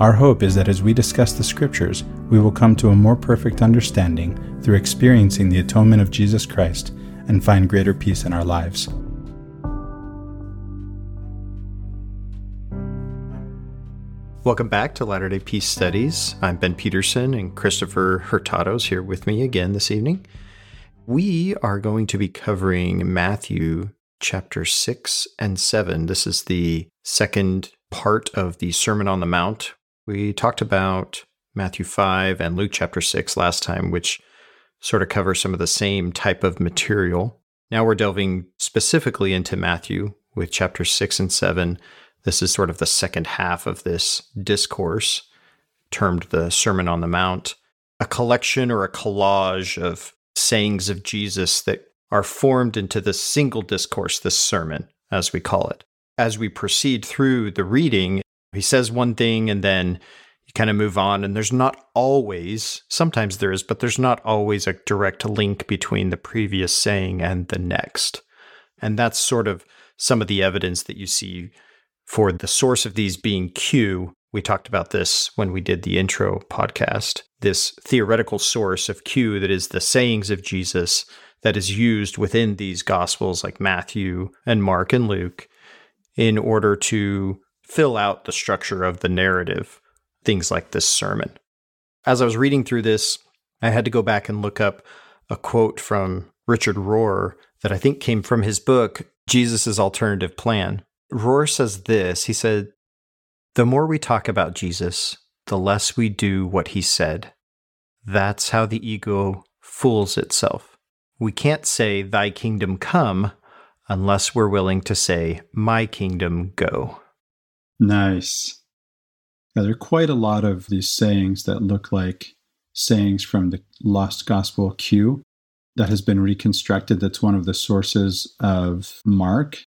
Our hope is that as we discuss the Scriptures, we will come to a more perfect understanding through experiencing the atonement of Jesus Christ and find greater peace in our lives. Welcome back to Latter day Peace Studies. I'm Ben Peterson, and Christopher Hurtado's here with me again this evening. We are going to be covering Matthew chapter 6 and 7. This is the second part of the Sermon on the Mount, we talked about Matthew 5 and Luke chapter 6 last time, which sort of cover some of the same type of material. Now we're delving specifically into Matthew with chapter 6 and 7. This is sort of the second half of this discourse, termed the Sermon on the Mount, a collection or a collage of sayings of Jesus that are formed into this single discourse, this sermon, as we call it. As we proceed through the reading, he says one thing and then you kind of move on. And there's not always, sometimes there is, but there's not always a direct link between the previous saying and the next. And that's sort of some of the evidence that you see for the source of these being Q. We talked about this when we did the intro podcast. This theoretical source of Q that is the sayings of Jesus that is used within these gospels like Matthew and Mark and Luke in order to fill out the structure of the narrative, things like this sermon. As I was reading through this, I had to go back and look up a quote from Richard Rohr that I think came from his book, Jesus' Alternative Plan. Rohr says this He said, The more we talk about Jesus, the less we do what he said. That's how the ego fools itself. We can't say, Thy kingdom come, unless we're willing to say, My kingdom go. Nice. Yeah, there are quite a lot of these sayings that look like sayings from the Lost Gospel Q that has been reconstructed. That's one of the sources of Mark.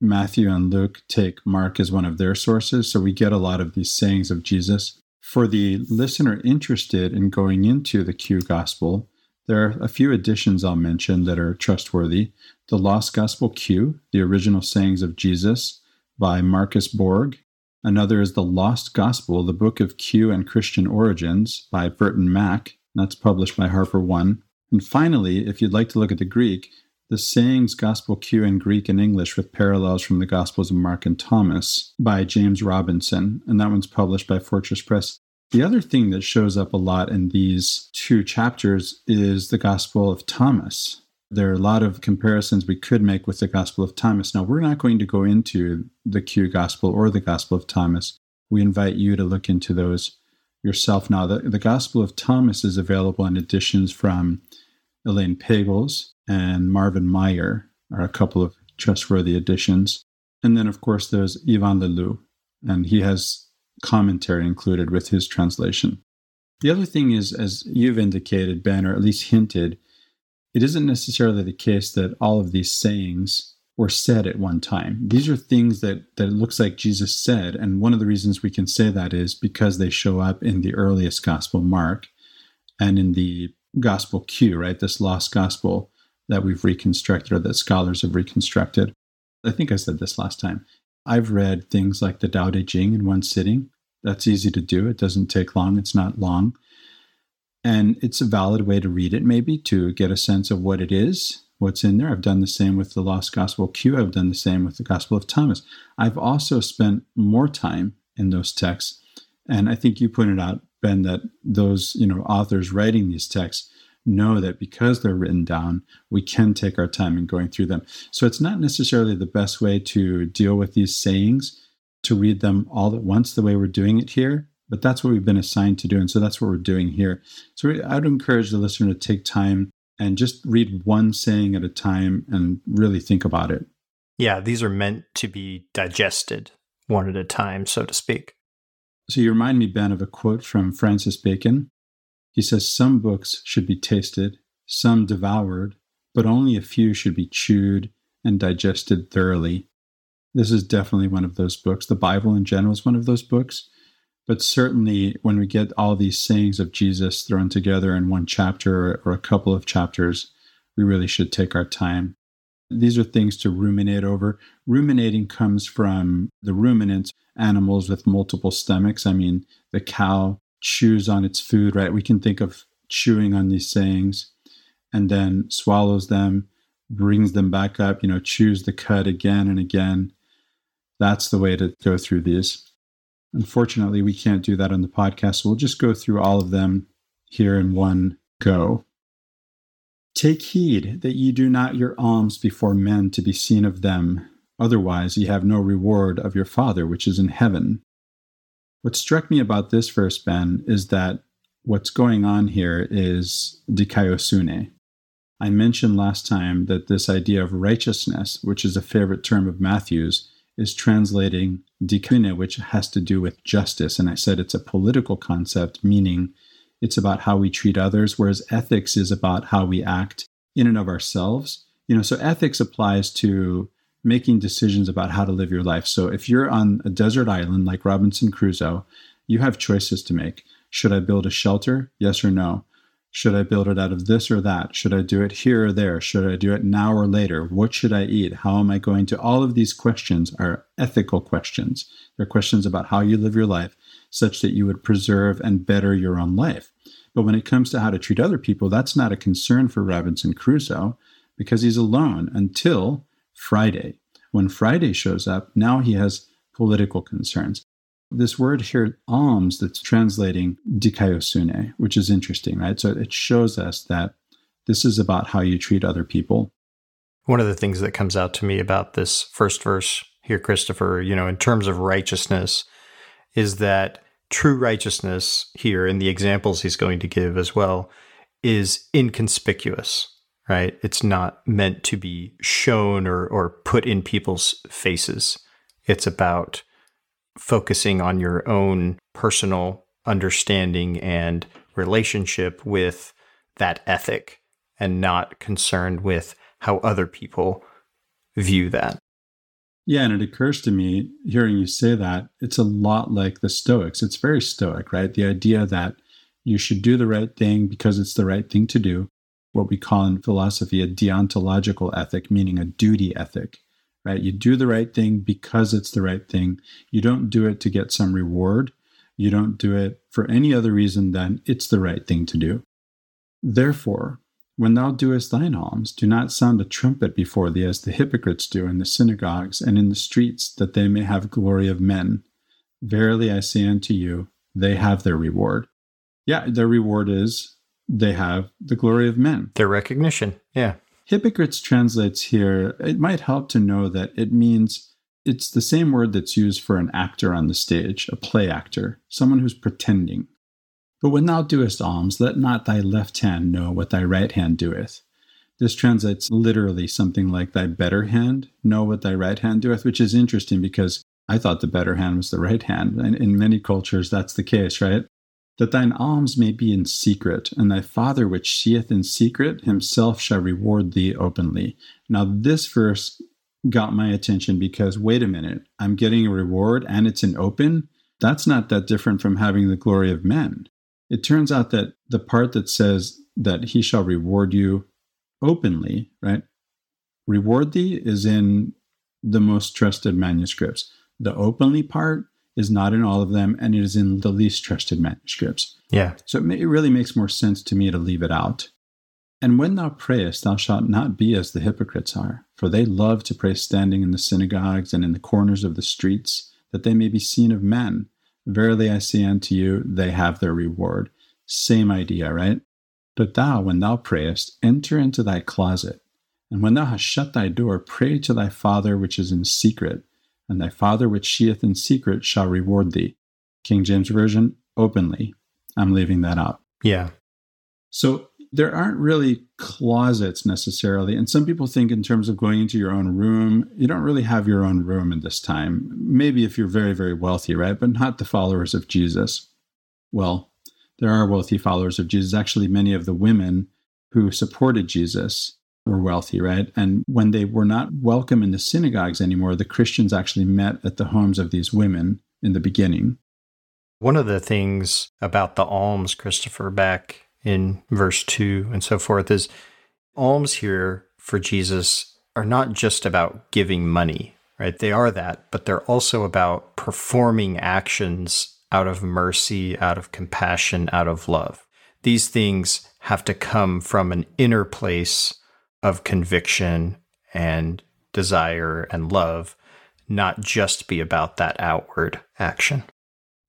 Matthew and Luke take Mark as one of their sources. So we get a lot of these sayings of Jesus. For the listener interested in going into the Q Gospel, there are a few additions I'll mention that are trustworthy. The Lost Gospel Q, the original sayings of Jesus, by Marcus Borg. Another is The Lost Gospel, the Book of Q and Christian Origins by Burton Mack. That's published by Harper One. And finally, if you'd like to look at the Greek, the Sayings Gospel Q in Greek and English with parallels from the Gospels of Mark and Thomas by James Robinson. And that one's published by Fortress Press. The other thing that shows up a lot in these two chapters is the Gospel of Thomas. There are a lot of comparisons we could make with the Gospel of Thomas. Now, we're not going to go into the Q Gospel or the Gospel of Thomas. We invite you to look into those yourself. Now, the, the Gospel of Thomas is available in editions from Elaine Pagels and Marvin Meyer, are a couple of trustworthy editions. And then, of course, there's Ivan Leloup, and he has commentary included with his translation. The other thing is, as you've indicated, Ben, or at least hinted, it isn't necessarily the case that all of these sayings were said at one time. These are things that, that it looks like Jesus said. And one of the reasons we can say that is because they show up in the earliest gospel, Mark, and in the gospel Q, right? This lost gospel that we've reconstructed or that scholars have reconstructed. I think I said this last time. I've read things like the Tao Te Ching in one sitting. That's easy to do. It doesn't take long. It's not long. And it's a valid way to read it, maybe to get a sense of what it is, what's in there. I've done the same with the Lost Gospel Q. I've done the same with the Gospel of Thomas. I've also spent more time in those texts. And I think you pointed out, Ben, that those you know authors writing these texts know that because they're written down, we can take our time in going through them. So it's not necessarily the best way to deal with these sayings to read them all at once the way we're doing it here but that's what we've been assigned to do. And so that's what we're doing here. So I would encourage the listener to take time and just read one saying at a time and really think about it. Yeah, these are meant to be digested one at a time, so to speak. So you remind me, Ben, of a quote from Francis Bacon. He says some books should be tasted, some devoured, but only a few should be chewed and digested thoroughly. This is definitely one of those books. The Bible in general is one of those books. But certainly, when we get all these sayings of Jesus thrown together in one chapter or a couple of chapters, we really should take our time. These are things to ruminate over. Ruminating comes from the ruminants, animals with multiple stomachs. I mean, the cow chews on its food, right? We can think of chewing on these sayings and then swallows them, brings them back up, you know, chews the cud again and again. That's the way to go through these. Unfortunately, we can't do that on the podcast, so we'll just go through all of them here in one go. Take heed that ye do not your alms before men to be seen of them, otherwise ye have no reward of your Father which is in heaven. What struck me about this verse, Ben, is that what's going on here is dikaiosune. I mentioned last time that this idea of righteousness, which is a favorite term of Matthew's, is translating dikaiosune, which has to do with justice. And I said it's a political concept, meaning it's about how we treat others, whereas ethics is about how we act in and of ourselves. You know, so ethics applies to making decisions about how to live your life. So if you're on a desert island like Robinson Crusoe, you have choices to make. Should I build a shelter? Yes or no? Should I build it out of this or that? Should I do it here or there? Should I do it now or later? What should I eat? How am I going to? All of these questions are ethical questions. They're questions about how you live your life such that you would preserve and better your own life. But when it comes to how to treat other people, that's not a concern for Robinson Crusoe because he's alone until Friday. When Friday shows up, now he has political concerns this word here, alms, that's translating dikaiosune, which is interesting, right? So it shows us that this is about how you treat other people. One of the things that comes out to me about this first verse here, Christopher, you know, in terms of righteousness, is that true righteousness here, in the examples he's going to give as well, is inconspicuous, right? It's not meant to be shown or, or put in people's faces. It's about focusing on your own personal understanding and relationship with that ethic and not concerned with how other people view that. Yeah, and it occurs to me hearing you say that, it's a lot like the Stoics. It's very Stoic, right? The idea that you should do the right thing because it's the right thing to do, what we call in philosophy a deontological ethic, meaning a duty ethic right? You do the right thing because it's the right thing. You don't do it to get some reward. You don't do it for any other reason than it's the right thing to do. Therefore, when thou doest thine alms, do not sound a trumpet before thee as the hypocrites do in the synagogues and in the streets, that they may have glory of men. Verily I say unto you, they have their reward. Yeah, their reward is they have the glory of men. Their recognition. Yeah. Hypocrites translates here, it might help to know that it means it's the same word that's used for an actor on the stage, a play actor, someone who's pretending. But when thou doest alms, let not thy left hand know what thy right hand doeth. This translates literally something like thy better hand know what thy right hand doeth, which is interesting because I thought the better hand was the right hand. And in many cultures, that's the case, right? That thine alms may be in secret, and thy Father which seeth in secret himself shall reward thee openly. Now, this verse got my attention because wait a minute, I'm getting a reward and it's in open. That's not that different from having the glory of men. It turns out that the part that says that he shall reward you openly, right? Reward thee is in the most trusted manuscripts. The openly part is not in all of them, and it is in the least trusted manuscripts. Yeah. So it, may, it really makes more sense to me to leave it out. And when thou prayest, thou shalt not be as the hypocrites are, for they love to pray standing in the synagogues and in the corners of the streets, that they may be seen of men. Verily I say unto you, they have their reward. Same idea, right? But thou, when thou prayest, enter into thy closet, and when thou hast shut thy door, pray to thy Father which is in secret and thy Father which seeth in secret shall reward thee. King James Version, openly. I'm leaving that out. Yeah. So there aren't really closets necessarily. And some people think in terms of going into your own room, you don't really have your own room in this time. Maybe if you're very, very wealthy, right? But not the followers of Jesus. Well, there are wealthy followers of Jesus. Actually, many of the women who supported Jesus were wealthy, right? And when they were not welcome in the synagogues anymore, the Christians actually met at the homes of these women in the beginning. One of the things about the alms, Christopher, back in verse 2 and so forth, is alms here for Jesus are not just about giving money, right? They are that, but they're also about performing actions out of mercy, out of compassion, out of love. These things have to come from an inner place of conviction and desire and love, not just be about that outward action.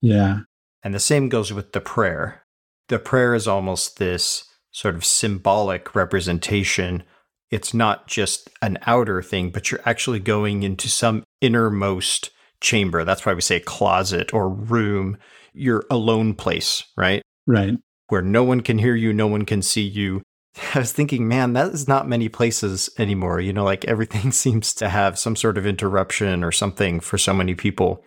Yeah. And the same goes with the prayer. The prayer is almost this sort of symbolic representation. It's not just an outer thing, but you're actually going into some innermost chamber. That's why we say closet or room, your alone place, right? Right. Where no one can hear you, no one can see you. I was thinking, man, that is not many places anymore. You know, like everything seems to have some sort of interruption or something for so many people.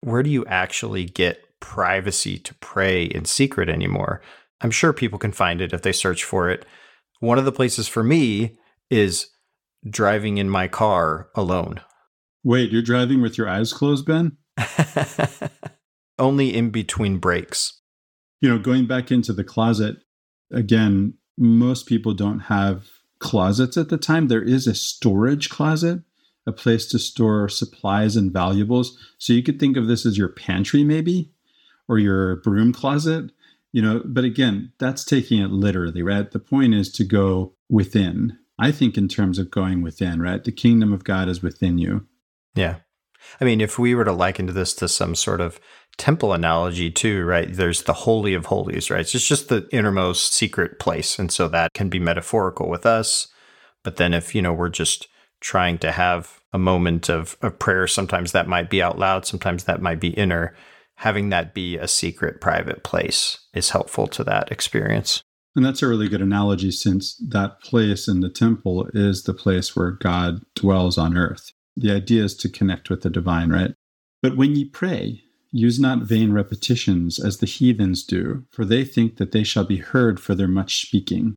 Where do you actually get privacy to pray in secret anymore? I'm sure people can find it if they search for it. One of the places for me is driving in my car alone. Wait, you're driving with your eyes closed, Ben? Only in between breaks. You know, going back into the closet, again, most people don't have closets at the time. There is a storage closet, a place to store supplies and valuables. So you could think of this as your pantry, maybe, or your broom closet. You know, but again, that's taking it literally, right? The point is to go within. I think in terms of going within, right? The kingdom of God is within you. Yeah. I mean, if we were to liken this to some sort of temple analogy too, right? There's the holy of holies, right? It's just, just the innermost secret place. And so that can be metaphorical with us. But then if, you know, we're just trying to have a moment of, of prayer, sometimes that might be out loud, sometimes that might be inner. Having that be a secret, private place is helpful to that experience. And that's a really good analogy since that place in the temple is the place where God dwells on earth. The idea is to connect with the divine, right? But when ye pray, use not vain repetitions as the heathens do, for they think that they shall be heard for their much speaking.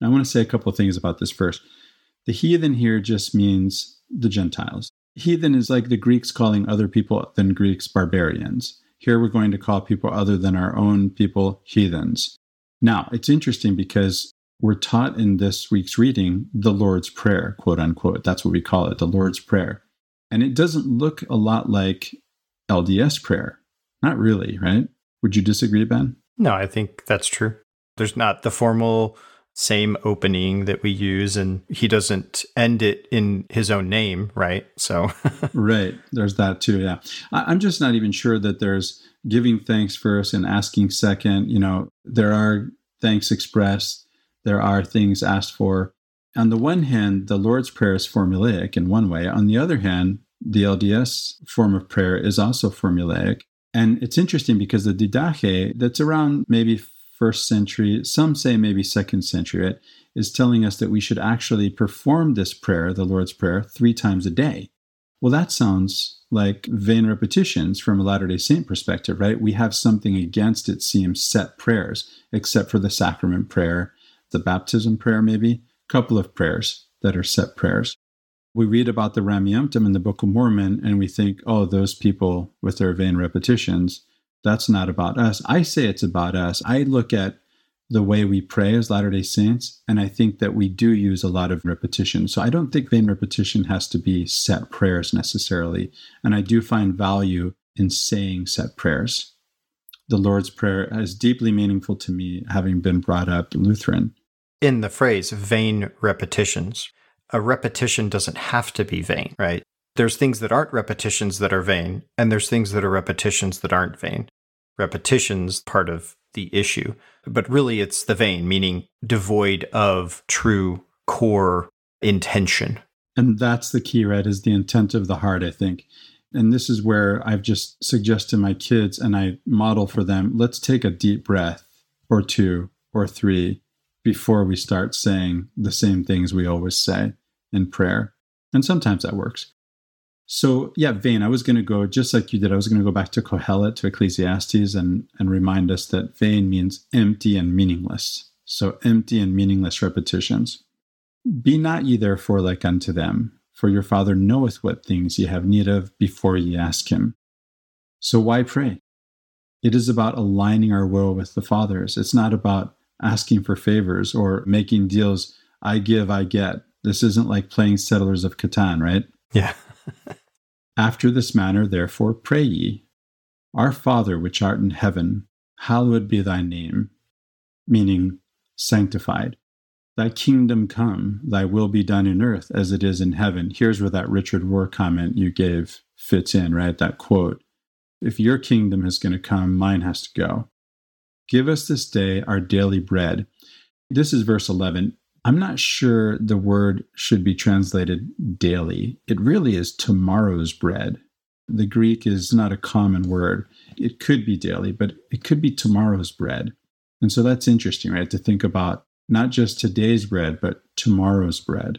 Now, I want to say a couple of things about this first. The heathen here just means the Gentiles. Heathen is like the Greeks calling other people than Greeks barbarians. Here we're going to call people other than our own people heathens. Now, it's interesting because we're taught in this week's reading the Lord's Prayer, quote unquote. That's what we call it, the Lord's Prayer. And it doesn't look a lot like LDS prayer. Not really, right? Would you disagree, Ben? No, I think that's true. There's not the formal same opening that we use, and he doesn't end it in his own name, right? So, right. There's that too. Yeah. I'm just not even sure that there's giving thanks first and asking second. You know, there are thanks expressed there are things asked for. On the one hand, the Lord's Prayer is formulaic in one way. On the other hand, the LDS form of prayer is also formulaic. And it's interesting because the Didache, that's around maybe first century, some say maybe second century, right, is telling us that we should actually perform this prayer, the Lord's Prayer, three times a day. Well, that sounds like vain repetitions from a Latter day Saint perspective, right? We have something against, it seems, set prayers, except for the sacrament prayer the baptism prayer, maybe, a couple of prayers that are set prayers. We read about the Rameumptom in the Book of Mormon and we think, oh, those people with their vain repetitions, that's not about us. I say it's about us. I look at the way we pray as Latter day Saints, and I think that we do use a lot of repetition. So I don't think vain repetition has to be set prayers necessarily. And I do find value in saying set prayers. The Lord's Prayer is deeply meaningful to me, having been brought up Lutheran in the phrase vain repetitions. A repetition doesn't have to be vain, right? There's things that aren't repetitions that are vain, and there's things that are repetitions that aren't vain. Repetitions part of the issue, but really it's the vain, meaning devoid of true core intention. And that's the key, right? Is the intent of the heart, I think. And this is where I've just suggested my kids and I model for them let's take a deep breath or two or three before we start saying the same things we always say in prayer. And sometimes that works. So yeah, vain. I was going to go just like you did. I was going to go back to Kohelet to Ecclesiastes and and remind us that vain means empty and meaningless. So empty and meaningless repetitions. Be not ye therefore like unto them, for your Father knoweth what things ye have need of before ye ask him. So why pray? It is about aligning our will with the Father's. It's not about asking for favors or making deals. I give, I get. This isn't like playing Settlers of Catan, right? Yeah. After this manner, therefore, pray ye Our Father which art in heaven, hallowed be thy name, meaning sanctified. Thy kingdom come, thy will be done in earth as it is in heaven. Here's where that Richard Rohr comment you gave fits in, right? That quote. If your kingdom is going to come, mine has to go. Give us this day our daily bread. This is verse 11. I'm not sure the word should be translated daily. It really is tomorrow's bread. The Greek is not a common word. It could be daily, but it could be tomorrow's bread. And so that's interesting, right? To think about not just today's bread, but tomorrow's bread.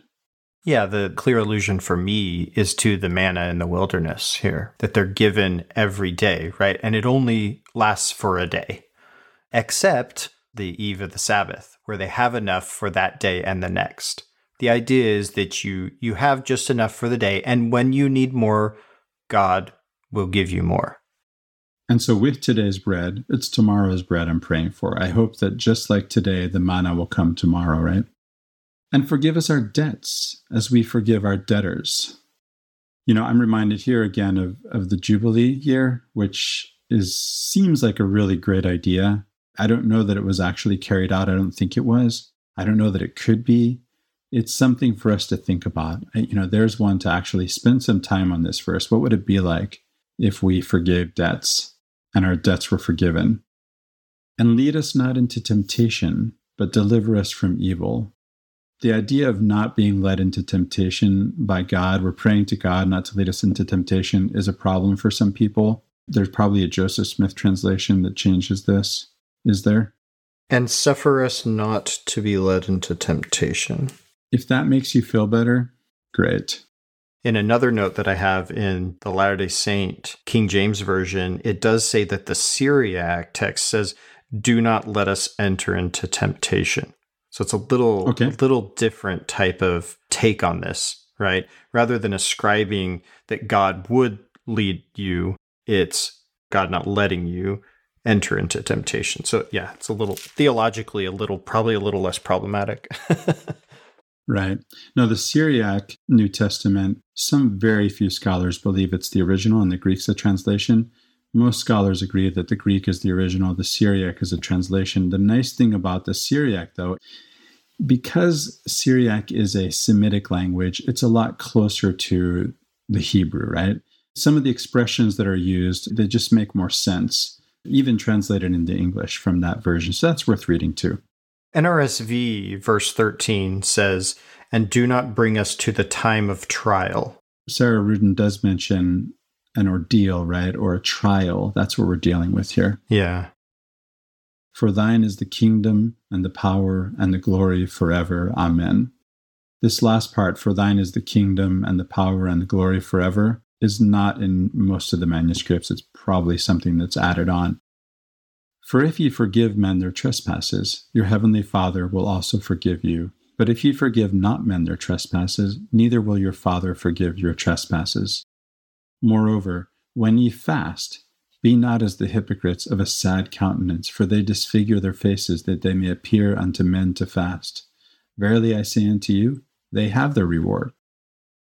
Yeah, the clear allusion for me is to the manna in the wilderness here, that they're given every day, right? And it only lasts for a day, except the eve of the Sabbath, where they have enough for that day and the next. The idea is that you you have just enough for the day, and when you need more, God will give you more. And so, with today's bread, it's tomorrow's bread I'm praying for. I hope that just like today, the manna will come tomorrow, right? And forgive us our debts as we forgive our debtors. You know, I'm reminded here again of, of the Jubilee year, which is seems like a really great idea. I don't know that it was actually carried out. I don't think it was. I don't know that it could be. It's something for us to think about. You know, there's one to actually spend some time on this verse. What would it be like if we forgave debts and our debts were forgiven? And lead us not into temptation, but deliver us from evil. The idea of not being led into temptation by God, we're praying to God not to lead us into temptation, is a problem for some people. There's probably a Joseph Smith translation that changes this is there. And suffer us not to be led into temptation. If that makes you feel better, great. In another note that I have in the Latter day Saint King James Version, it does say that the Syriac text says, Do not let us enter into temptation. So it's a little, okay. a little different type of take on this, right? Rather than ascribing that God would lead you, it's God not letting you enter into temptation. So yeah, it's a little theologically a little probably a little less problematic. right. Now the Syriac New Testament, some very few scholars believe it's the original and the Greek's a translation. Most scholars agree that the Greek is the original, the Syriac is a translation. The nice thing about the Syriac though, because Syriac is a Semitic language, it's a lot closer to the Hebrew, right? Some of the expressions that are used, they just make more sense even translated into English from that version. So that's worth reading too. NRSV, verse 13 says, And do not bring us to the time of trial. Sarah Ruden does mention an ordeal, right? Or a trial. That's what we're dealing with here. Yeah. For thine is the kingdom and the power and the glory forever. Amen. This last part, for thine is the kingdom and the power and the glory forever, is not in most of the manuscripts. It's probably something that's added on. For if ye forgive men their trespasses, your heavenly Father will also forgive you. But if ye forgive not men their trespasses, neither will your Father forgive your trespasses. Moreover, when ye fast, be not as the hypocrites of a sad countenance, for they disfigure their faces that they may appear unto men to fast. Verily I say unto you, they have their reward.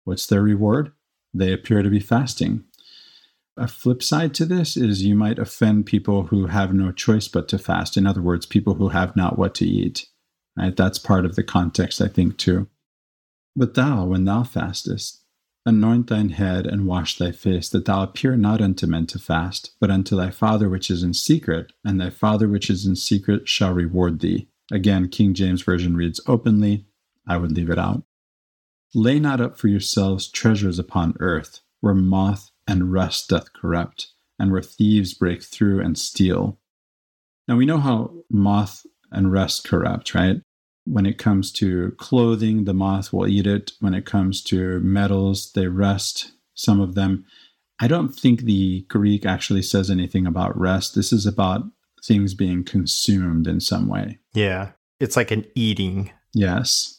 What's their reward? They appear to be fasting. A flip side to this is you might offend people who have no choice but to fast. In other words, people who have not what to eat. Right? That's part of the context, I think, too. But thou, when thou fastest, anoint thine head and wash thy face, that thou appear not unto men to fast, but unto thy Father which is in secret, and thy Father which is in secret shall reward thee. Again, King James Version reads openly. I would leave it out. Lay not up for yourselves treasures upon earth, where moth and rust doth corrupt, and where thieves break through and steal. Now we know how moth and rust corrupt, right? When it comes to clothing, the moth will eat it. When it comes to metals, they rust. some of them. I don't think the Greek actually says anything about rest. This is about things being consumed in some way. Yeah. It's like an eating. Yes.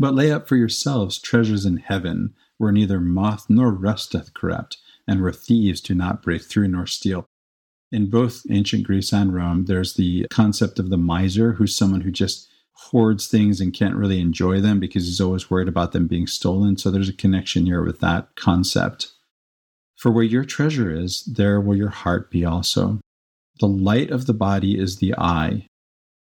But lay up for yourselves treasures in heaven, where neither moth nor rust doth corrupt, and where thieves do not break through nor steal. In both ancient Greece and Rome, there's the concept of the miser, who's someone who just hoards things and can't really enjoy them because he's always worried about them being stolen. So there's a connection here with that concept. For where your treasure is, there will your heart be also. The light of the body is the eye.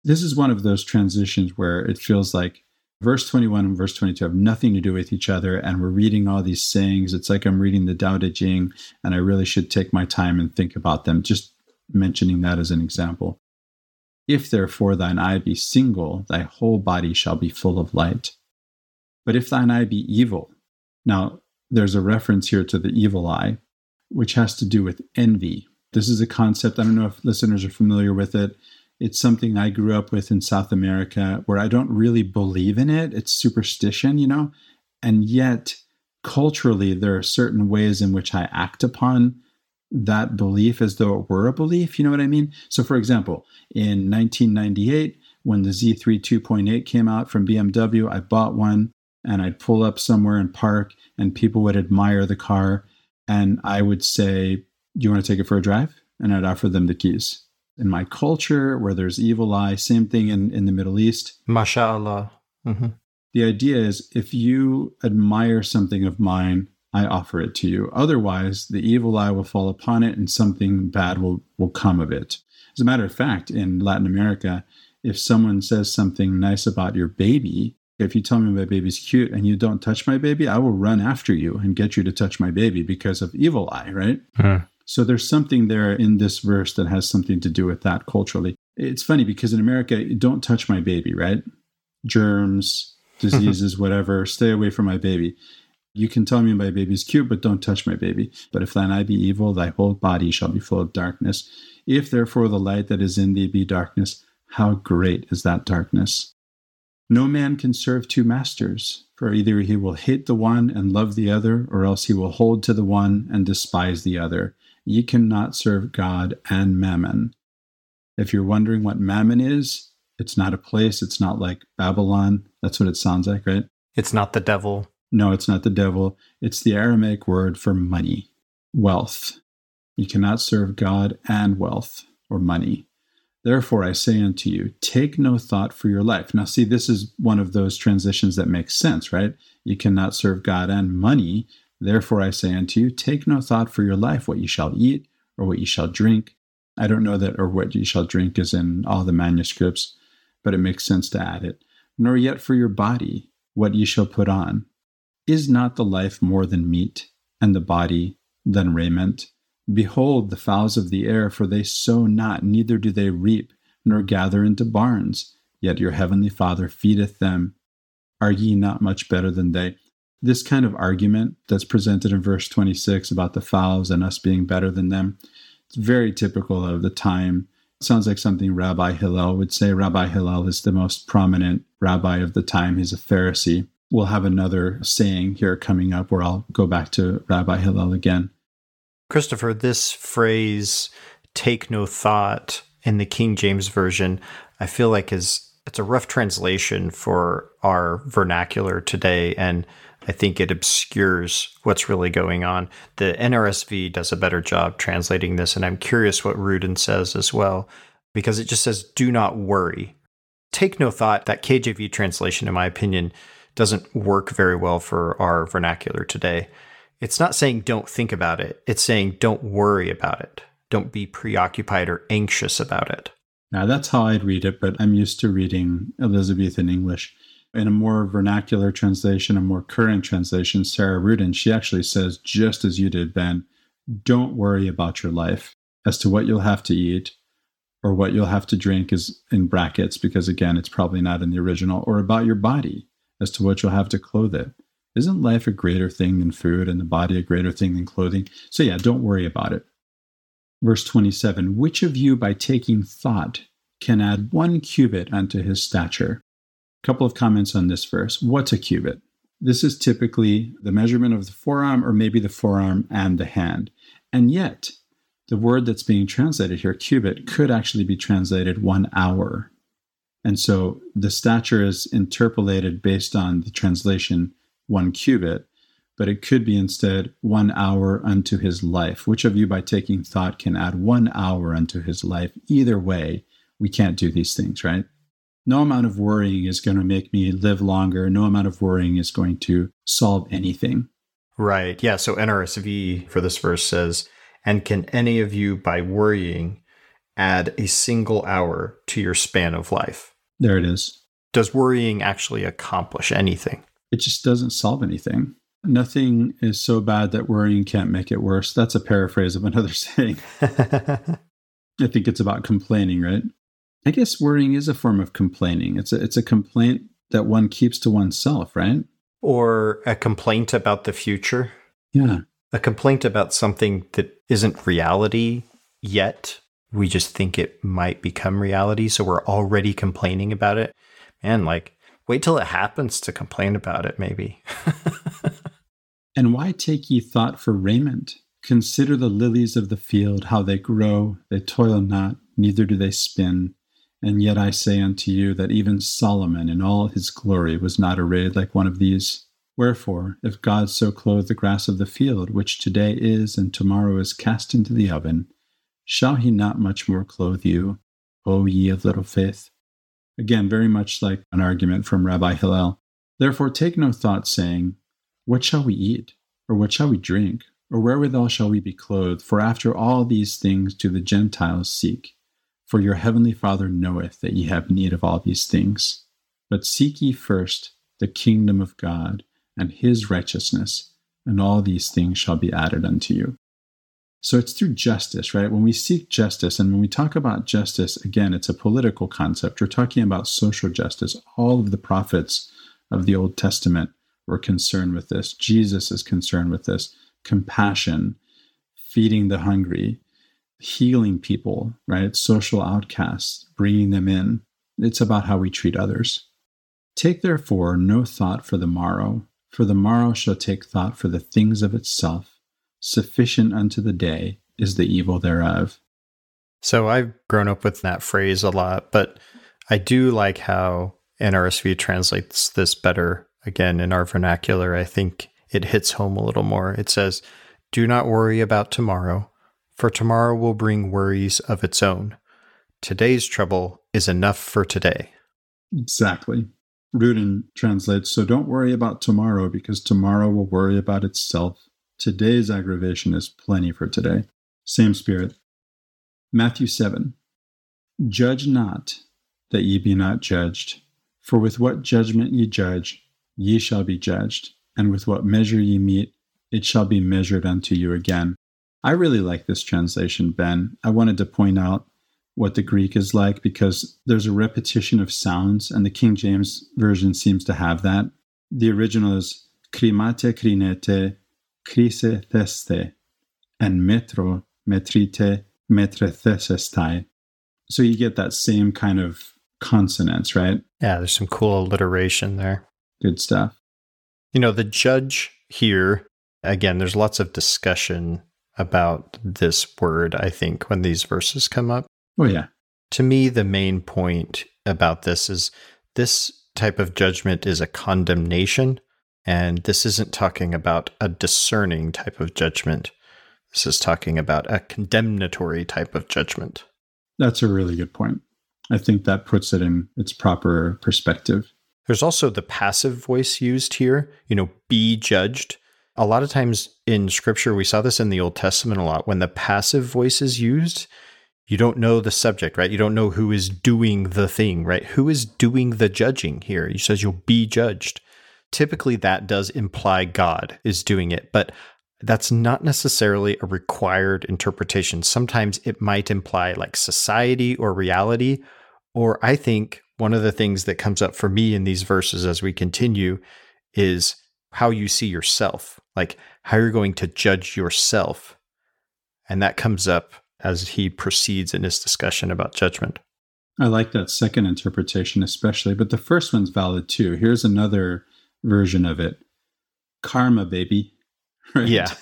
This is one of those transitions where it feels like verse 21 and verse 22 have nothing to do with each other, and we're reading all these sayings. It's like I'm reading the Tao Te Ching, and I really should take my time and think about them, just mentioning that as an example. If therefore thine eye be single, thy whole body shall be full of light. But if thine eye be evil, now there's a reference here to the evil eye, which has to do with envy. This is a concept, I don't know if listeners are familiar with it. It's something I grew up with in South America where I don't really believe in it. It's superstition, you know? And yet, culturally, there are certain ways in which I act upon that belief as though it were a belief. You know what I mean? So, for example, in 1998, when the Z3 2.8 came out from BMW, I bought one and I'd pull up somewhere and park, and people would admire the car. And I would say, you want to take it for a drive? And I'd offer them the keys. In my culture, where there's evil eye, same thing in, in the Middle East. MashaAllah. Mm-hmm. The idea is if you admire something of mine, I offer it to you. Otherwise, the evil eye will fall upon it and something bad will, will come of it. As a matter of fact, in Latin America, if someone says something nice about your baby, if you tell me my baby's cute and you don't touch my baby, I will run after you and get you to touch my baby because of evil eye, right? Hmm. So there's something there in this verse that has something to do with that culturally. It's funny because in America, don't touch my baby, right? Germs, diseases, whatever, stay away from my baby. You can tell me my baby's cute, but don't touch my baby. But if thine eye be evil, thy whole body shall be full of darkness. If therefore the light that is in thee be darkness, how great is that darkness? No man can serve two masters, for either he will hate the one and love the other, or else he will hold to the one and despise the other. Ye cannot serve God and mammon. If you're wondering what mammon is, it's not a place, it's not like Babylon. That's what it sounds like, right? It's not the devil. No, it's not the devil. It's the Aramaic word for money, wealth. You cannot serve God and wealth or money. Therefore, I say unto you, take no thought for your life. Now, see, this is one of those transitions that makes sense, right? You cannot serve God and money. Therefore, I say unto you, take no thought for your life, what you shall eat or what you shall drink. I don't know that, or what you shall drink is in all the manuscripts, but it makes sense to add it. Nor yet for your body, what you shall put on. Is not the life more than meat, and the body than raiment? Behold the fowls of the air, for they sow not, neither do they reap, nor gather into barns, yet your heavenly Father feedeth them. Are ye not much better than they? This kind of argument that's presented in verse 26 about the fowls and us being better than them, it's very typical of the time. It sounds like something Rabbi Hillel would say. Rabbi Hillel is the most prominent rabbi of the time. He's a Pharisee we'll have another saying here coming up where I'll go back to Rabbi Hillel again. Christopher, this phrase, take no thought, in the King James Version, I feel like is it's a rough translation for our vernacular today. And I think it obscures what's really going on. The NRSV does a better job translating this, and I'm curious what Ruden says as well, because it just says, do not worry. Take no thought. That KJV translation, in my opinion, doesn't work very well for our vernacular today. It's not saying don't think about it, it's saying don't worry about it. Don't be preoccupied or anxious about it. Now, that's how I'd read it, but I'm used to reading Elizabethan English. In a more vernacular translation, a more current translation, Sarah Ruden, she actually says, just as you did, Ben, don't worry about your life as to what you'll have to eat or what you'll have to drink is in brackets because again it's probably not in the original or about your body as to what you'll have to clothe it. Isn't life a greater thing than food and the body a greater thing than clothing? So, yeah, don't worry about it. Verse 27 Which of you, by taking thought, can add one cubit unto his stature? Couple of comments on this verse. What's a cubit? This is typically the measurement of the forearm or maybe the forearm and the hand. And yet, the word that's being translated here, cubit, could actually be translated one hour. And so the stature is interpolated based on the translation one cubit, but it could be instead one hour unto his life. Which of you, by taking thought, can add one hour unto his life? Either way, we can't do these things, right? No amount of worrying is going to make me live longer. No amount of worrying is going to solve anything. Right. Yeah. So NRSV for this verse says, And can any of you, by worrying, add a single hour to your span of life? There it is. Does worrying actually accomplish anything? It just doesn't solve anything. Nothing is so bad that worrying can't make it worse. That's a paraphrase of another saying. I think it's about complaining, right? I guess worrying is a form of complaining. It's a it's a complaint that one keeps to oneself, right? Or a complaint about the future. Yeah. A complaint about something that isn't reality yet. We just think it might become reality, so we're already complaining about it. And like wait till it happens to complain about it maybe. and why take ye thought for raiment? Consider the lilies of the field, how they grow, they toil not, neither do they spin. And yet I say unto you that even Solomon in all his glory was not arrayed like one of these. Wherefore, if God so clothe the grass of the field, which today is and tomorrow is cast into the oven, shall he not much more clothe you, O ye of little faith? Again, very much like an argument from Rabbi Hillel. Therefore, take no thought, saying, What shall we eat? Or what shall we drink? Or wherewithal shall we be clothed? For after all these things do the Gentiles seek. For your heavenly Father knoweth that ye have need of all these things. But seek ye first the kingdom of God and his righteousness, and all these things shall be added unto you. So it's through justice, right? When we seek justice, and when we talk about justice, again, it's a political concept. We're talking about social justice. All of the prophets of the Old Testament were concerned with this. Jesus is concerned with this compassion, feeding the hungry, healing people, right? It's Social outcasts, bringing them in. It's about how we treat others. Take therefore no thought for the morrow, for the morrow shall take thought for the things of itself. Sufficient unto the day is the evil thereof. So I've grown up with that phrase a lot, but I do like how NRSV translates this better. Again, in our vernacular, I think it hits home a little more. It says, Do not worry about tomorrow, for tomorrow will bring worries of its own. Today's trouble is enough for today. Exactly. Ruden translates So don't worry about tomorrow because tomorrow will worry about itself. Today's aggravation is plenty for today. Same spirit. Matthew 7 Judge not that ye be not judged. For with what judgment ye judge, ye shall be judged, and with what measure ye meet, it shall be measured unto you again. I really like this translation, Ben. I wanted to point out what the Greek is like because there's a repetition of sounds, and the King James Version seems to have that. The original is krimate krinete, krise theste, and metro metrite metrethesestai. So you get that same kind of consonants, right? Yeah, there's some cool alliteration there. Good stuff. You know, the judge here, again, there's lots of discussion about this word, I think, when these verses come up. Oh, yeah. To me, the main point about this is this type of judgment is a condemnation, and this isn't talking about a discerning type of judgment. This is talking about a condemnatory type of judgment. That's a really good point. I think that puts it in its proper perspective. There's also the passive voice used here, you know, be judged a lot of times in scripture, we saw this in the Old Testament a lot. When the passive voice is used, you don't know the subject, right? You don't know who is doing the thing, right? Who is doing the judging here? He says you'll be judged. Typically, that does imply God is doing it, but that's not necessarily a required interpretation. Sometimes it might imply like society or reality. Or I think one of the things that comes up for me in these verses as we continue is how you see yourself like how you're going to judge yourself. And that comes up as he proceeds in his discussion about judgment. I like that second interpretation, especially, but the first one's valid too. Here's another version of it karma, baby. Right? Yeah.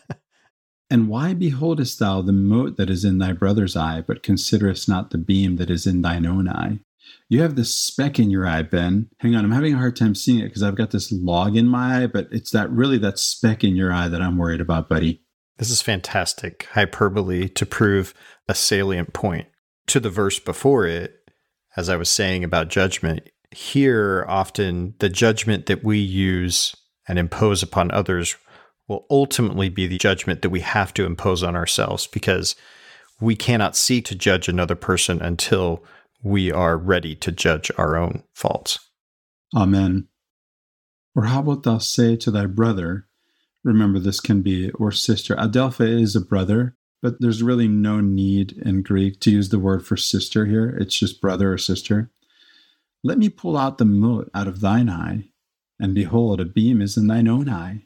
and why beholdest thou the mote that is in thy brother's eye, but considerest not the beam that is in thine own eye? You have this speck in your eye, Ben. Hang on, I'm having a hard time seeing it because I've got this log in my eye, but it's that really that speck in your eye that I'm worried about, buddy. This is fantastic hyperbole to prove a salient point. To the verse before it, as I was saying about judgment, here often the judgment that we use and impose upon others will ultimately be the judgment that we have to impose on ourselves because we cannot seek to judge another person until we are ready to judge our own faults. Amen. Or how wilt thou say to thy brother, remember this can be, or sister, Adelpha is a brother, but there's really no need in Greek to use the word for sister here. It's just brother or sister. Let me pull out the mote out of thine eye, and behold, a beam is in thine own eye.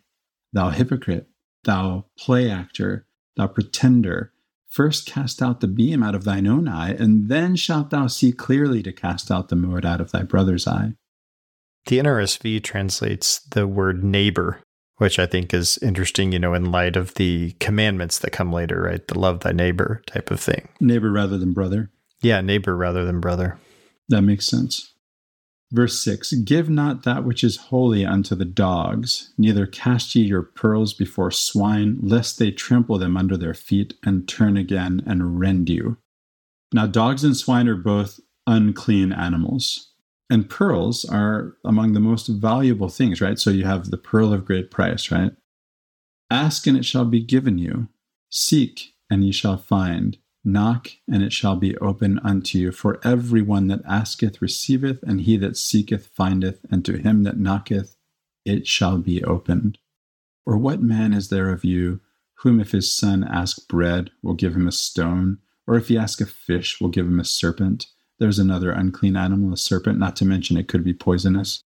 Thou hypocrite, thou play actor, thou pretender, first cast out the beam out of thine own eye, and then shalt thou see clearly to cast out the mote out of thy brother's eye. The NRSV translates the word neighbor, which I think is interesting, you know, in light of the commandments that come later, right? The love thy neighbor type of thing. Neighbor rather than brother. Yeah, neighbor rather than brother. That makes sense. Verse 6 Give not that which is holy unto the dogs, neither cast ye your pearls before swine, lest they trample them under their feet and turn again and rend you. Now, dogs and swine are both unclean animals, and pearls are among the most valuable things, right? So you have the pearl of great price, right? Ask and it shall be given you, seek and ye shall find Knock, and it shall be open unto you. For every one that asketh receiveth, and he that seeketh findeth, and to him that knocketh it shall be opened. Or what man is there of you, whom if his son ask bread, will give him a stone? Or if he ask a fish, will give him a serpent? There's another unclean animal, a serpent, not to mention it could be poisonous.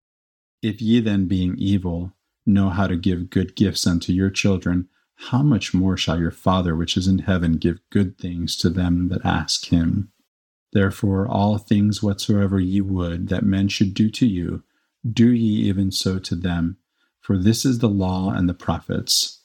If ye then, being evil, know how to give good gifts unto your children, how much more shall your Father which is in heaven give good things to them that ask him? Therefore, all things whatsoever ye would that men should do to you, do ye even so to them, for this is the law and the prophets.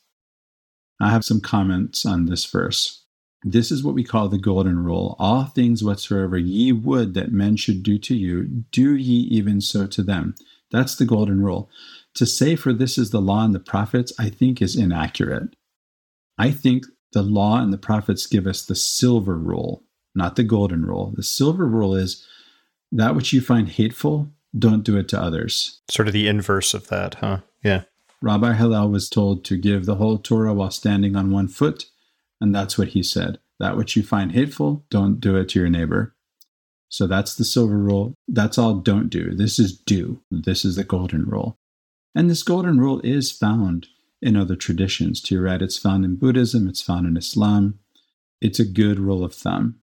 I have some comments on this verse. This is what we call the golden rule. All things whatsoever ye would that men should do to you, do ye even so to them. That's the golden rule. To say, for this is the law and the prophets, I think is inaccurate. I think the law and the prophets give us the silver rule, not the golden rule. The silver rule is that which you find hateful, don't do it to others. Sort of the inverse of that, huh? Yeah. Rabbi Hillel was told to give the whole Torah while standing on one foot, and that's what he said. That which you find hateful, don't do it to your neighbor. So that's the silver rule. That's all don't do. This is do. This is the golden rule. And this golden rule is found in other traditions. To your right, it's found in Buddhism, it's found in Islam. It's a good rule of thumb.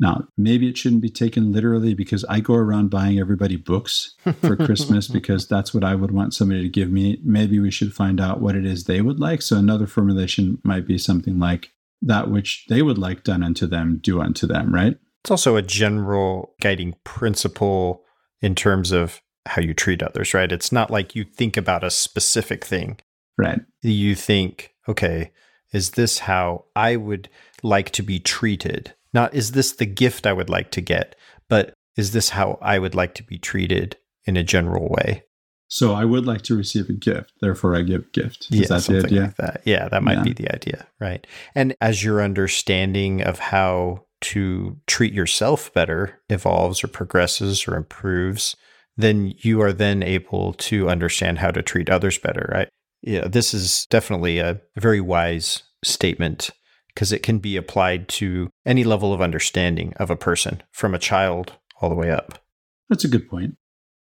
Now, maybe it shouldn't be taken literally because I go around buying everybody books for Christmas because that's what I would want somebody to give me. Maybe we should find out what it is they would like. So, another formulation might be something like that which they would like done unto them, do unto them, right? It's also a general guiding principle in terms of how you treat others, right? It's not like you think about a specific thing. Right. You think, okay, is this how I would like to be treated? Not is this the gift I would like to get, but is this how I would like to be treated in a general way? So I would like to receive a gift, therefore I give a gift. Is yeah, that something the idea? like that. Yeah, that might yeah. be the idea, right? And as your understanding of how to treat yourself better evolves or progresses or improves, then you are then able to understand how to treat others better, right? Yeah, this is definitely a very wise statement because it can be applied to any level of understanding of a person from a child all the way up. That's a good point.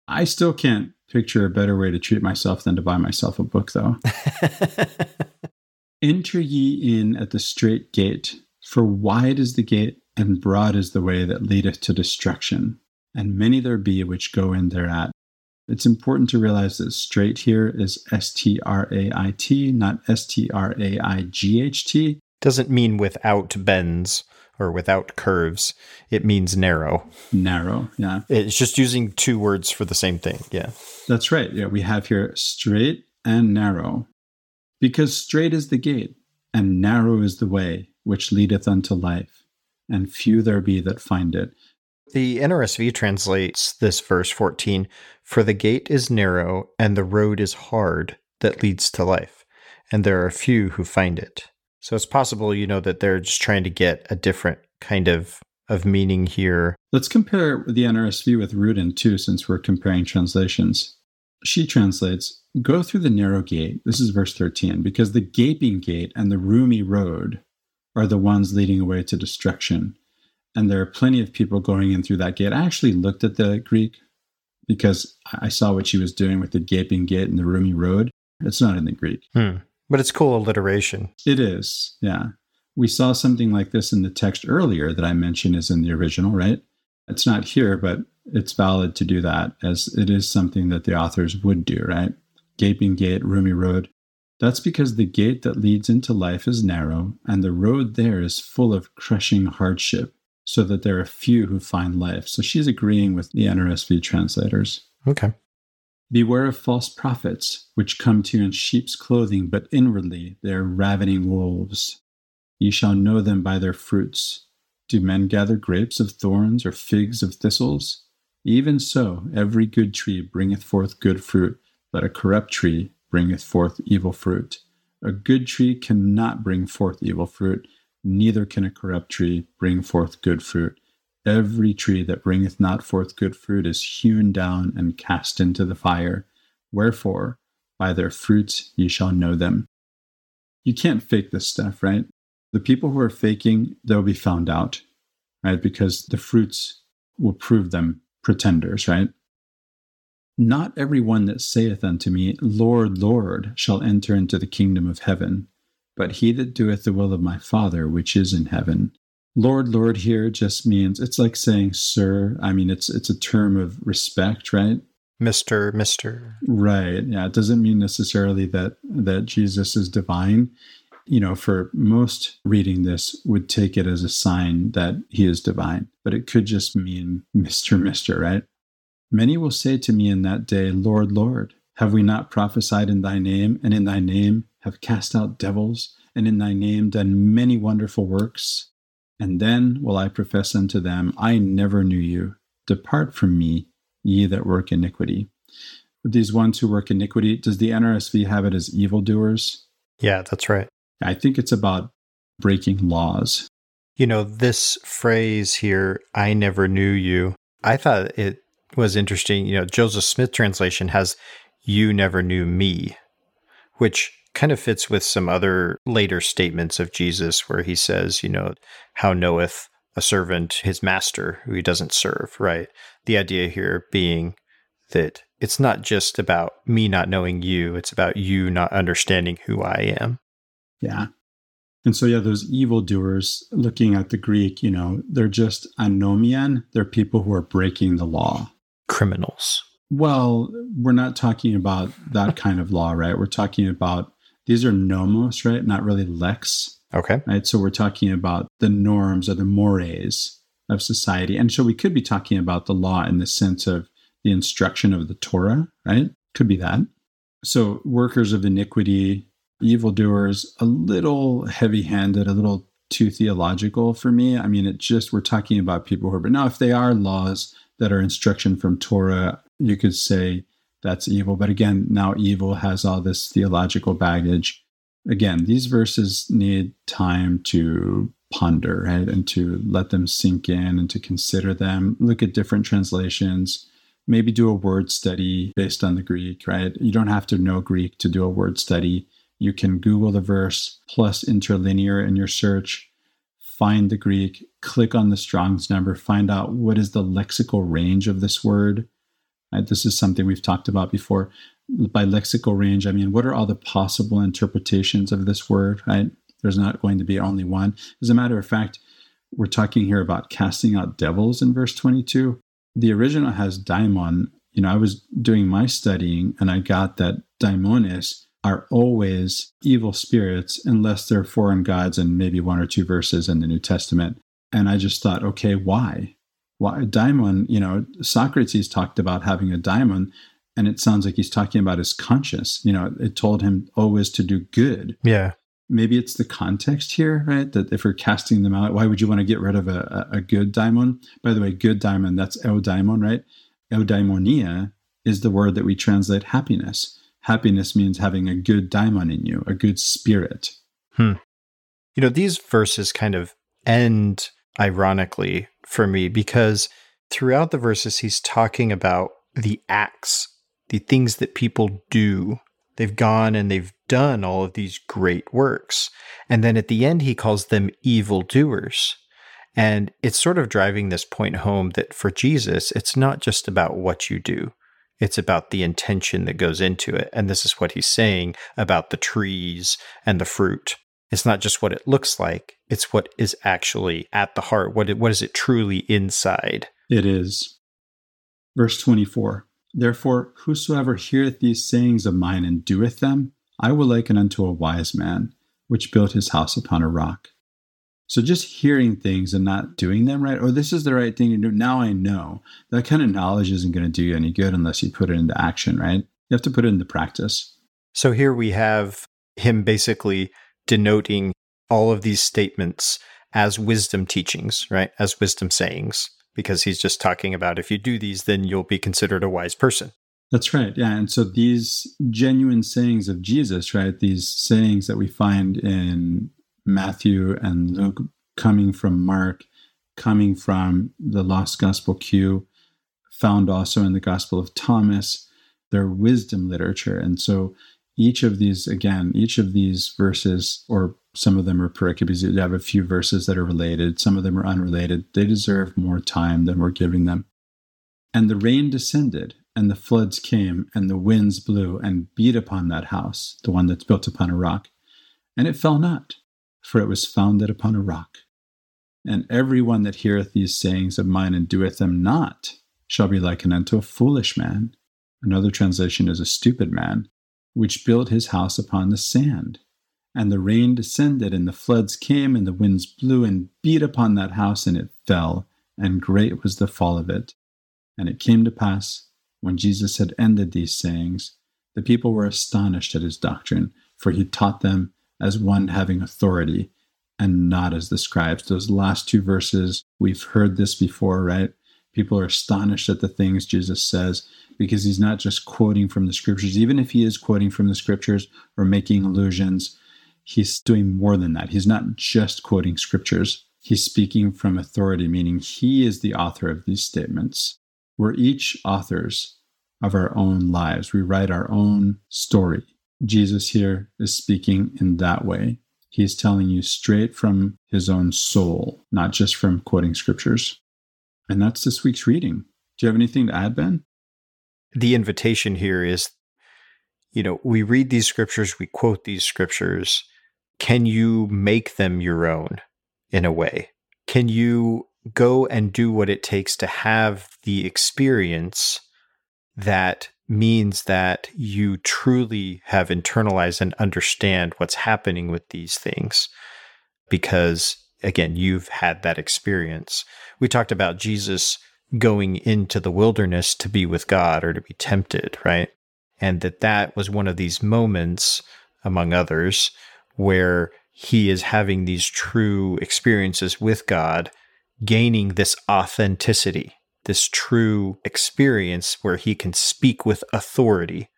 I still can't picture a better way to treat myself than to buy myself a book, though. Enter ye in at the strait gate, for wide is the gate and broad is the way that leadeth to destruction, and many there be which go in thereat. It's important to realize that straight here is S T R A I T, not S T R A I G H T. Doesn't mean without bends or without curves. It means narrow. Narrow, yeah. It's just using two words for the same thing. Yeah. That's right. Yeah, we have here straight and narrow. Because straight is the gate, and narrow is the way which leadeth unto life, and few there be that find it. The NRSV translates this verse 14 For the gate is narrow, and the road is hard that leads to life, and there are few who find it. So it's possible, you know, that they're just trying to get a different kind of of meaning here. Let's compare the NRSV with Ruden too, since we're comparing translations. She translates, Go through the narrow gate. This is verse 13, because the gaping gate and the roomy road are the ones leading away to destruction. And there are plenty of people going in through that gate. I actually looked at the Greek because I saw what she was doing with the gaping gate and the roomy road. It's not in the Greek. Hmm. But it's cool alliteration. It is, yeah. We saw something like this in the text earlier that I mentioned is in the original, right? It's not here, but it's valid to do that as it is something that the authors would do, right? Gaping gate, roomy road. That's because the gate that leads into life is narrow, and the road there is full of crushing hardship, so that there are few who find life. So she's agreeing with the NRSV translators. Okay. Beware of false prophets, which come to you in sheep's clothing, but inwardly they are ravening wolves. Ye shall know them by their fruits. Do men gather grapes of thorns or figs of thistles? Even so, every good tree bringeth forth good fruit, but a corrupt tree bringeth forth evil fruit. A good tree cannot bring forth evil fruit, neither can a corrupt tree bring forth good fruit. Every tree that bringeth not forth good fruit is hewn down and cast into the fire. Wherefore, by their fruits ye shall know them. You can't fake this stuff, right? The people who are faking, they'll be found out, right? Because the fruits will prove them pretenders, right? Not every one that saith unto me, Lord, Lord, shall enter into the kingdom of heaven, but he that doeth the will of my Father which is in heaven. Lord, Lord here just means it's like saying sir. I mean, it's it's a term of respect, right? Mister, Mister. Right. Yeah. It doesn't mean necessarily that that Jesus is divine. You know, for most reading this would take it as a sign that he is divine, but it could just mean Mr. Mister, right? Many will say to me in that day, Lord, Lord, have we not prophesied in thy name, and in thy name have cast out devils, and in thy name done many wonderful works? And then will I profess unto them, I never knew you. Depart from me, ye that work iniquity. These ones who work iniquity, does the NRSV have it as evildoers? Yeah, that's right. I think it's about breaking laws. You know, this phrase here, I never knew you, I thought it was interesting. You know, Joseph Smith translation has, you never knew me, which kind of fits with some other later statements of Jesus where he says, you know, how knoweth a servant his master who he doesn't serve, right? The idea here being that it's not just about me not knowing you, it's about you not understanding who I am. Yeah. And so, yeah, those evildoers, looking at the Greek, you know, they're just anomian. They're people who are breaking the law. Criminals. Well, we're not talking about that kind of law, right? We're talking about these are nomos, right? Not really lex. Okay. Right. So we're talking about the norms or the mores of society. And so we could be talking about the law in the sense of the instruction of the Torah, right? Could be that. So workers of iniquity, evildoers, a little heavy handed, a little too theological for me. I mean, it just, we're talking about people who are, but now if they are laws that are instruction from Torah, you could say that's evil. But again, now evil has all this theological baggage. Again, these verses need time to ponder, right? And to let them sink in and to consider them, look at different translations, maybe do a word study based on the Greek, right? You don't have to know Greek to do a word study. You can Google the verse plus interlinear in your search, find the Greek, click on the Strong's number, find out what is the lexical range of this word, Right? This is something we've talked about before. By lexical range, I mean, what are all the possible interpretations of this word, right? There's not going to be only one. As a matter of fact, we're talking here about casting out devils in verse 22. The original has daimon. You know, I was doing my studying and I got that daimones are always evil spirits unless they're foreign gods and maybe one or two verses in the New Testament. And I just thought, okay, why? Why a daimon, you know, Socrates talked about having a daimon. And it sounds like he's talking about his conscience. You know, it told him always to do good. Yeah. Maybe it's the context here, right? That if we're casting them out, why would you want to get rid of a, a, a good daimon? By the way, good daimon, that's eudaimon, right? Eudaimonia is the word that we translate happiness. Happiness means having a good daimon in you, a good spirit. Hmm. You know, these verses kind of end ironically for me because throughout the verses, he's talking about the acts, the things that people do. They've gone and they've done all of these great works. And then at the end, he calls them evildoers. And it's sort of driving this point home that for Jesus, it's not just about what you do, it's about the intention that goes into it. And this is what he's saying about the trees and the fruit. It's not just what it looks like, it's what is actually at the heart. What, what is it truly inside? It is. Verse 24 Therefore, whosoever heareth these sayings of mine and doeth them, I will liken unto a wise man, which built his house upon a rock. So just hearing things and not doing them right, or this is the right thing to do, now I know. That kind of knowledge isn't going to do you any good unless you put it into action, right? You have to put it into practice. So here we have him basically denoting all of these statements as wisdom teachings, right? As wisdom sayings because he's just talking about if you do these, then you'll be considered a wise person. That's right. Yeah. And so these genuine sayings of Jesus, right? These sayings that we find in Matthew and Luke coming from Mark, coming from the Lost Gospel Q, found also in the Gospel of Thomas, they're wisdom literature. And so each of these, again, each of these verses or some of them are pericopes. You have a few verses that are related, some of them are unrelated. They deserve more time than we're giving them. And the rain descended, and the floods came, and the winds blew and beat upon that house, the one that's built upon a rock. And it fell not, for it was founded upon a rock. And every one that heareth these sayings of mine and doeth them not shall be likened unto a foolish man. Another translation is a stupid man, which built his house upon the sand. And the rain descended, and the floods came, and the winds blew and beat upon that house, and it fell, and great was the fall of it. And it came to pass, when Jesus had ended these sayings, the people were astonished at his doctrine, for he taught them as one having authority, and not as the scribes. Those last two verses, we've heard this before, right? People are astonished at the things Jesus says because he's not just quoting from the scriptures. Even if he is quoting from the scriptures or making allusions, he's doing more than that. He's not just quoting scriptures, he's speaking from authority, meaning he is the author of these statements. We're each authors of our own lives, we write our own story. Jesus here is speaking in that way. He's telling you straight from his own soul, not just from quoting scriptures. And that's this week's reading. Do you have anything to add, Ben? The invitation here is you know, we read these scriptures, we quote these scriptures, can you make them your own in a way? Can you go and do what it takes to have the experience that means that you truly have internalized and understand what's happening with these things? Because again, you've had that experience. We talked about Jesus going into the wilderness to be with God or to be tempted, right? And that that was one of these moments, among others, where he is having these true experiences with God, gaining this authenticity, this true experience where he can speak with authority,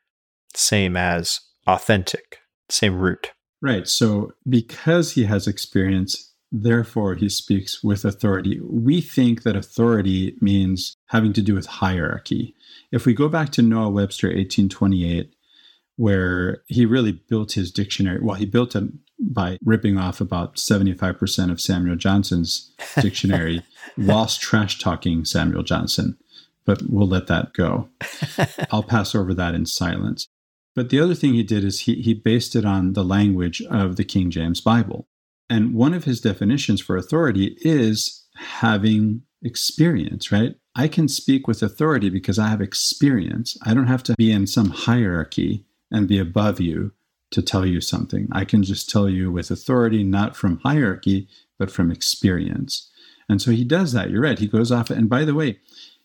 same as authentic, same root. Right. So, because he has experience, therefore he speaks with authority. We think that authority means having to do with hierarchy. If we go back to Noah Webster 1828, where he really built his dictionary. Well, he built it by ripping off about 75% of Samuel Johnson's dictionary whilst trash talking Samuel Johnson. But we'll let that go. I'll pass over that in silence. But the other thing he did is he, he based it on the language of the King James Bible. And one of his definitions for authority is having experience, right? I can speak with authority because I have experience. I don't have to be in some hierarchy and be above you to tell you something. I can just tell you with authority, not from hierarchy, but from experience. And so he does that. You're right. He goes off. And by the way,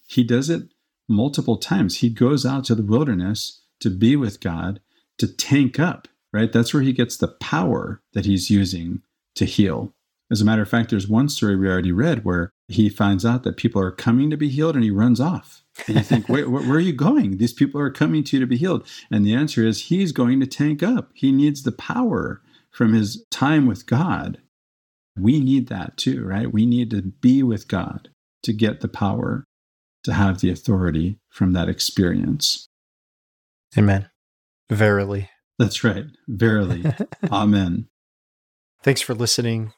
he does it multiple times. He goes out to the wilderness to be with God, to tank up, right? That's where he gets the power that he's using to heal. As a matter of fact, there's one story we already read where he finds out that people are coming to be healed and he runs off. And you think, wait, where, where are you going? These people are coming to you to be healed. And the answer is he's going to tank up. He needs the power from his time with God. We need that too, right? We need to be with God to get the power to have the authority from that experience. Amen. Verily. That's right. Verily. Amen. Thanks for listening.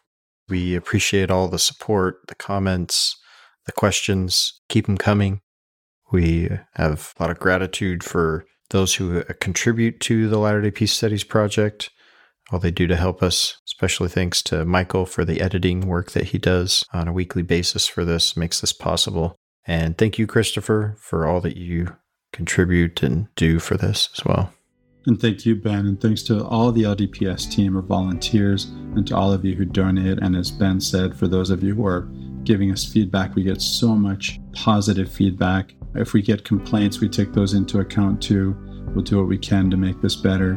We appreciate all the support, the comments, the questions. Keep them coming. We have a lot of gratitude for those who uh, contribute to the Latter day Peace Studies Project, all they do to help us. Especially thanks to Michael for the editing work that he does on a weekly basis for this, makes this possible. And thank you, Christopher, for all that you contribute and do for this as well. And thank you, Ben. And thanks to all the LDPS team of volunteers and to all of you who donate. And as Ben said, for those of you who are giving us feedback, we get so much positive feedback. If we get complaints, we take those into account too. We'll do what we can to make this better.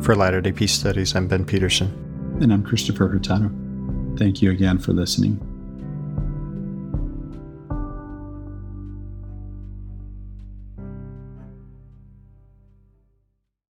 For Latter day Peace Studies, I'm Ben Peterson. And I'm Christopher Hurtado. Thank you again for listening.